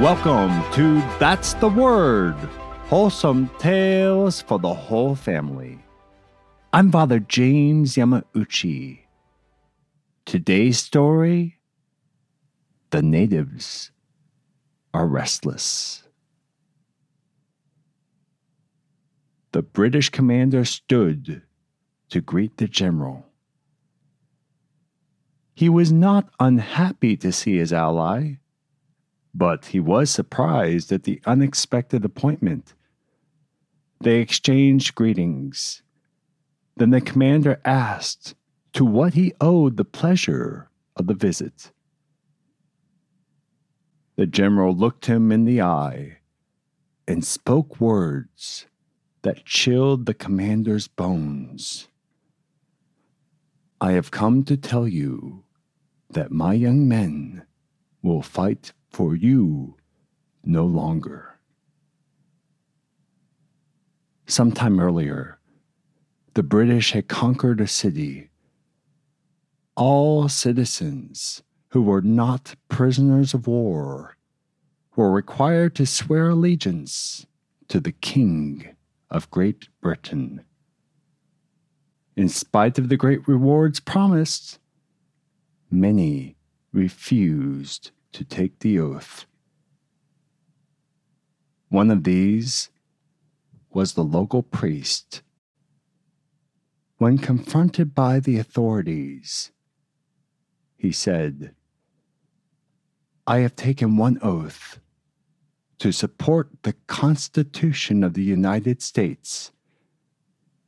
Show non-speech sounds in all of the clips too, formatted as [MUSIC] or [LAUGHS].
Welcome to That's the Word Wholesome Tales for the Whole Family. I'm Father James Yamauchi. Today's story The natives are restless. The British commander stood to greet the general. He was not unhappy to see his ally but he was surprised at the unexpected appointment. They exchanged greetings. Then the commander asked to what he owed the pleasure of the visit. The general looked him in the eye and spoke words that chilled the commander's bones. I have come to tell you that my young men will fight for you no longer. Sometime earlier, the British had conquered a city. All citizens who were not prisoners of war were required to swear allegiance to the King of Great Britain. In spite of the great rewards promised, many refused to take the oath. One of these was the local priest. When confronted by the authorities, he said, I have taken one oath to support the Constitution of the United States,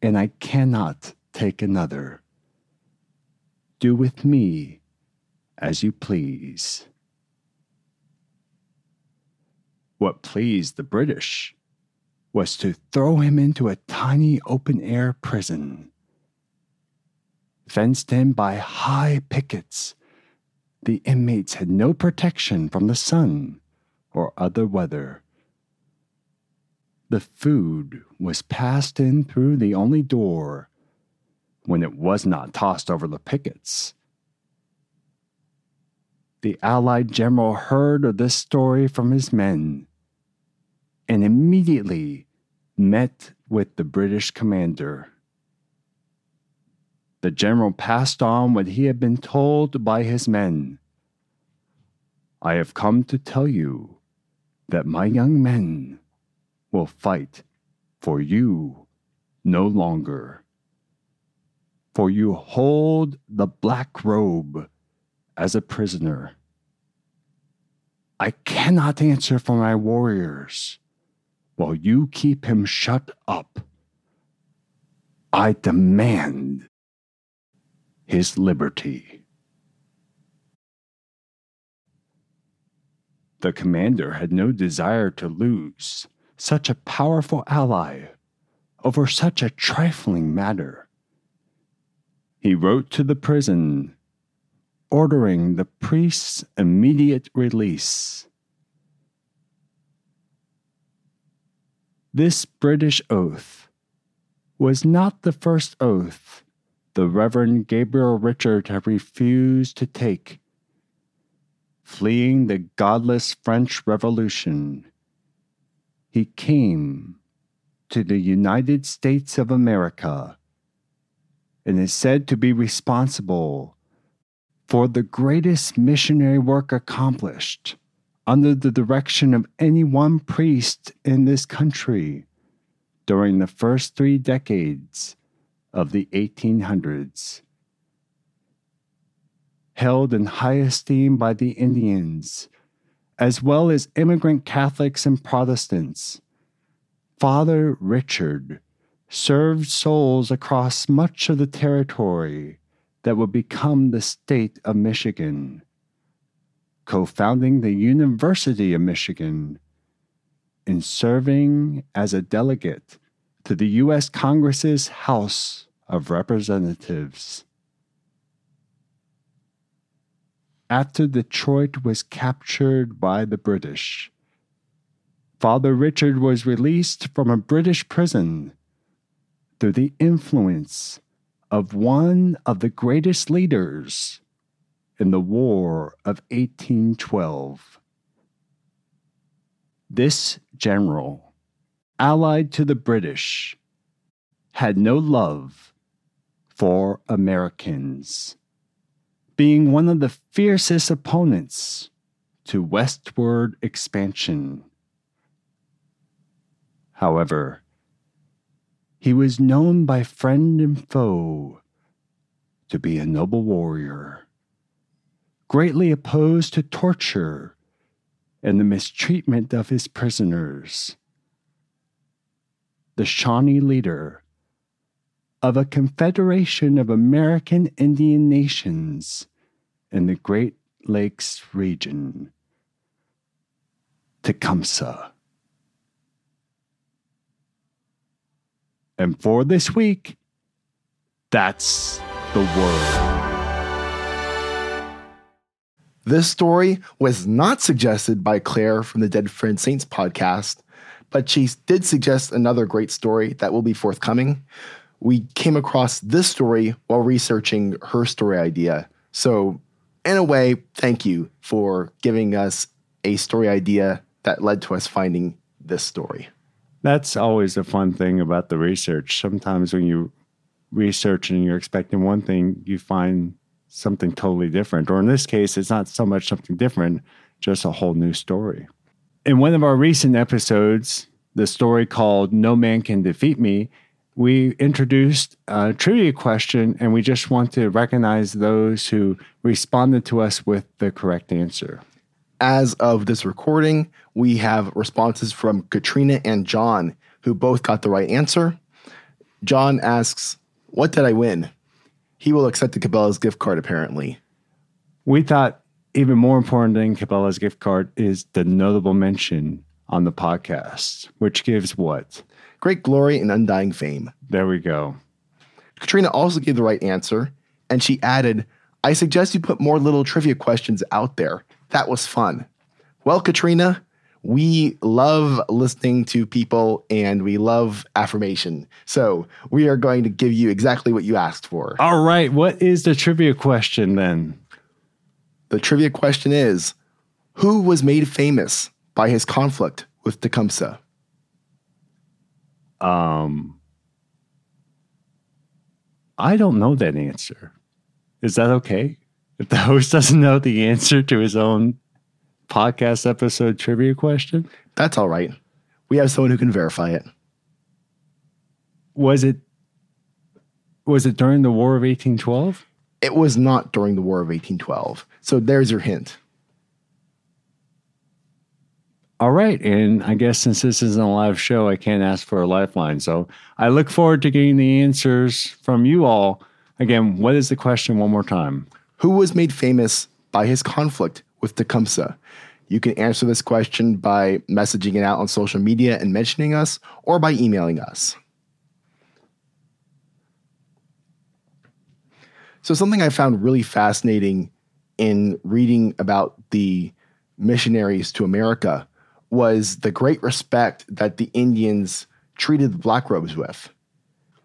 and I cannot take another. Do with me as you please. What pleased the British was to throw him into a tiny open air prison. Fenced in by high pickets, the inmates had no protection from the sun or other weather. The food was passed in through the only door when it was not tossed over the pickets. The Allied general heard of this story from his men and immediately met with the British commander. The general passed on what he had been told by his men. I have come to tell you that my young men will fight for you no longer. For you hold the black robe as a prisoner. I cannot answer for my warriors while you keep him shut up. I demand his liberty. The commander had no desire to lose such a powerful ally over such a trifling matter. He wrote to the prison ordering the priest's immediate release. This British oath was not the first oath the Reverend Gabriel Richard had refused to take. Fleeing the godless French Revolution, he came to the United States of America and is said to be responsible for the greatest missionary work accomplished under the direction of any one priest in this country during the first three decades of the 1800s. Held in high esteem by the Indians, as well as immigrant Catholics and Protestants, Father Richard served souls across much of the territory that would become the state of Michigan, co founding the University of Michigan, and serving as a delegate to the U.S. Congress's House of Representatives. After Detroit was captured by the British, Father Richard was released from a British prison through the influence of one of the greatest leaders in the War of 1812. This general, allied to the British, had no love for Americans, being one of the fiercest opponents to westward expansion. However, he was known by friend and foe to be a noble warrior, greatly opposed to torture and the mistreatment of his prisoners. The Shawnee leader of a confederation of American Indian nations in the Great Lakes region, Tecumseh. And for this week, that's the word. This story was not suggested by Claire from the Dead Friend Saints podcast, but she did suggest another great story that will be forthcoming. We came across this story while researching her story idea. So, in a way, thank you for giving us a story idea that led to us finding this story. That's always a fun thing about the research. Sometimes when you research and you're expecting one thing, you find something totally different. Or in this case, it's not so much something different, just a whole new story. In one of our recent episodes, the story called No Man Can Defeat Me, we introduced a trivia question and we just want to recognize those who responded to us with the correct answer. As of this recording, we have responses from Katrina and John, who both got the right answer. John asks, What did I win? He will accept the Cabela's gift card, apparently. We thought even more important than Cabela's gift card is the notable mention on the podcast, which gives what? Great glory and undying fame. There we go. Katrina also gave the right answer, and she added, I suggest you put more little trivia questions out there. That was fun. Well, Katrina, we love listening to people and we love affirmation. So we are going to give you exactly what you asked for. All right. What is the trivia question then? The trivia question is Who was made famous by his conflict with Tecumseh? Um, I don't know that answer. Is that okay? If the host [LAUGHS] doesn't know the answer to his own podcast episode trivia question? That's all right. We have someone who can verify it. Was it was it during the War of 1812? It was not during the War of 1812. So there's your hint. All right. And I guess since this isn't a live show, I can't ask for a lifeline. So I look forward to getting the answers from you all. Again, what is the question one more time? Who was made famous by his conflict with Tecumseh? You can answer this question by messaging it out on social media and mentioning us, or by emailing us. So, something I found really fascinating in reading about the missionaries to America was the great respect that the Indians treated the black robes with.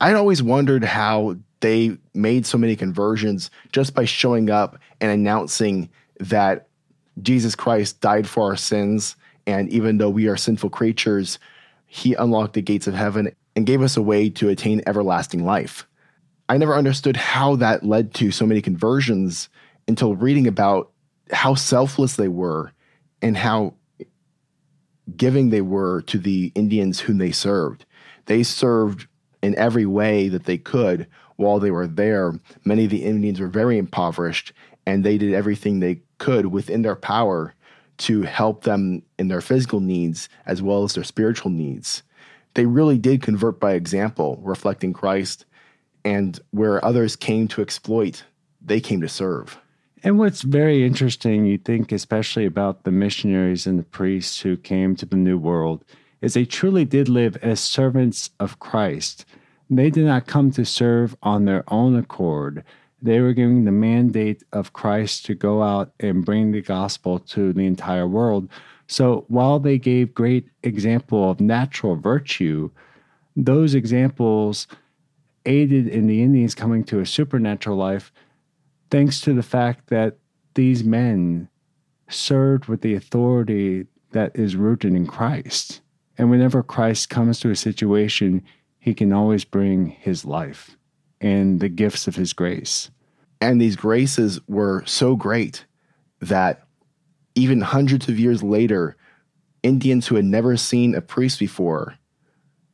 I'd always wondered how they made so many conversions just by showing up and announcing that Jesus Christ died for our sins. And even though we are sinful creatures, he unlocked the gates of heaven and gave us a way to attain everlasting life. I never understood how that led to so many conversions until reading about how selfless they were and how giving they were to the Indians whom they served. They served in every way that they could while they were there. Many of the Indians were very impoverished and they did everything they could within their power to help them in their physical needs as well as their spiritual needs. They really did convert by example, reflecting Christ, and where others came to exploit, they came to serve. And what's very interesting, you think, especially about the missionaries and the priests who came to the New World, is they truly did live as servants of Christ. They did not come to serve on their own accord. They were giving the mandate of Christ to go out and bring the gospel to the entire world. So while they gave great example of natural virtue, those examples aided in the Indians coming to a supernatural life thanks to the fact that these men served with the authority that is rooted in Christ. And whenever Christ comes to a situation, he can always bring his life and the gifts of his grace. And these graces were so great that even hundreds of years later, Indians who had never seen a priest before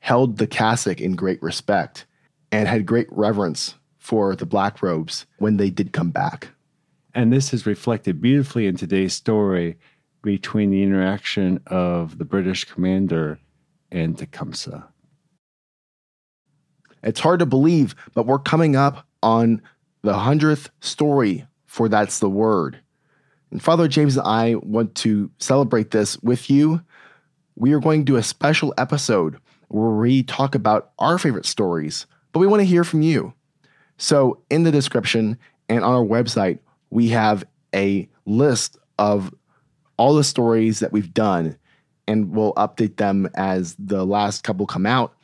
held the cassock in great respect and had great reverence for the black robes when they did come back. And this is reflected beautifully in today's story between the interaction of the British commander and Tecumseh. It's hard to believe, but we're coming up on the hundredth story for That's the Word. And Father James and I want to celebrate this with you. We are going to do a special episode where we talk about our favorite stories, but we want to hear from you. So, in the description and on our website, we have a list of all the stories that we've done, and we'll update them as the last couple come out.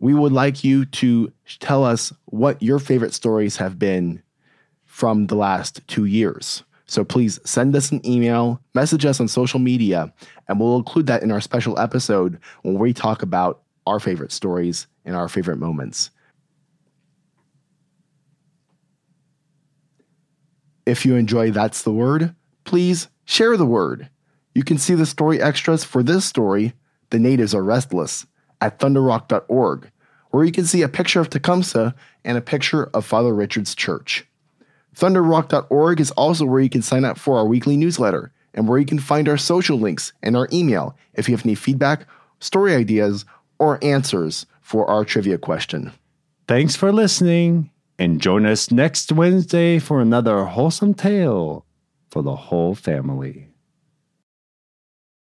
We would like you to tell us what your favorite stories have been from the last two years. So please send us an email, message us on social media, and we'll include that in our special episode when we talk about our favorite stories and our favorite moments. If you enjoy That's the Word, please share the word. You can see the story extras for this story, The Natives Are Restless, at thunderrock.org, where you can see a picture of Tecumseh and a picture of Father Richard's church. Thunderrock.org is also where you can sign up for our weekly newsletter and where you can find our social links and our email if you have any feedback, story ideas, or answers for our trivia question. Thanks for listening, and join us next Wednesday for another wholesome tale for the whole family.